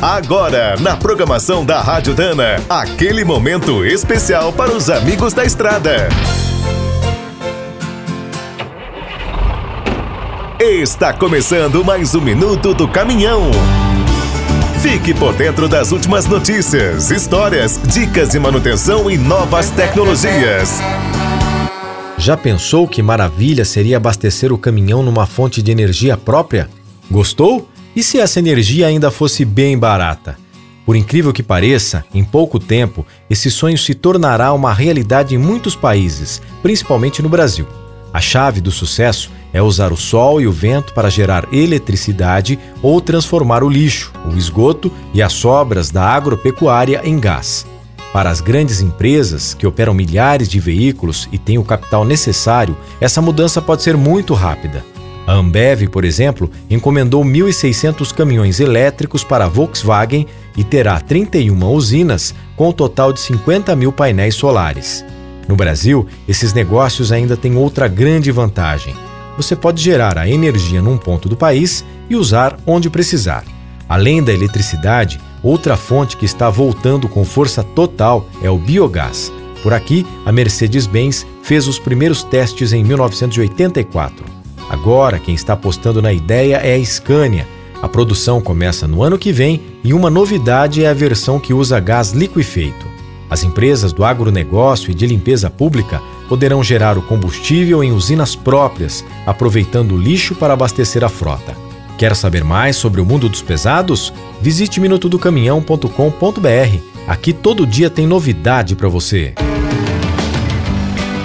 Agora, na programação da Rádio Dana, aquele momento especial para os amigos da estrada. Está começando mais um minuto do caminhão. Fique por dentro das últimas notícias, histórias, dicas de manutenção e novas tecnologias. Já pensou que maravilha seria abastecer o caminhão numa fonte de energia própria? Gostou? E se essa energia ainda fosse bem barata? Por incrível que pareça, em pouco tempo, esse sonho se tornará uma realidade em muitos países, principalmente no Brasil. A chave do sucesso é usar o sol e o vento para gerar eletricidade ou transformar o lixo, o esgoto e as sobras da agropecuária em gás. Para as grandes empresas, que operam milhares de veículos e têm o capital necessário, essa mudança pode ser muito rápida. A Ambev, por exemplo, encomendou 1.600 caminhões elétricos para a Volkswagen e terá 31 usinas com um total de 50 mil painéis solares. No Brasil, esses negócios ainda têm outra grande vantagem você pode gerar a energia num ponto do país e usar onde precisar. Além da eletricidade, outra fonte que está voltando com força total é o biogás. Por aqui, a Mercedes-Benz fez os primeiros testes em 1984. Agora, quem está apostando na ideia é a Scania. A produção começa no ano que vem e uma novidade é a versão que usa gás liquefeito. As empresas do agronegócio e de limpeza pública poderão gerar o combustível em usinas próprias, aproveitando o lixo para abastecer a frota. Quer saber mais sobre o mundo dos pesados? Visite minutodocaminhão.com.br. Aqui todo dia tem novidade para você.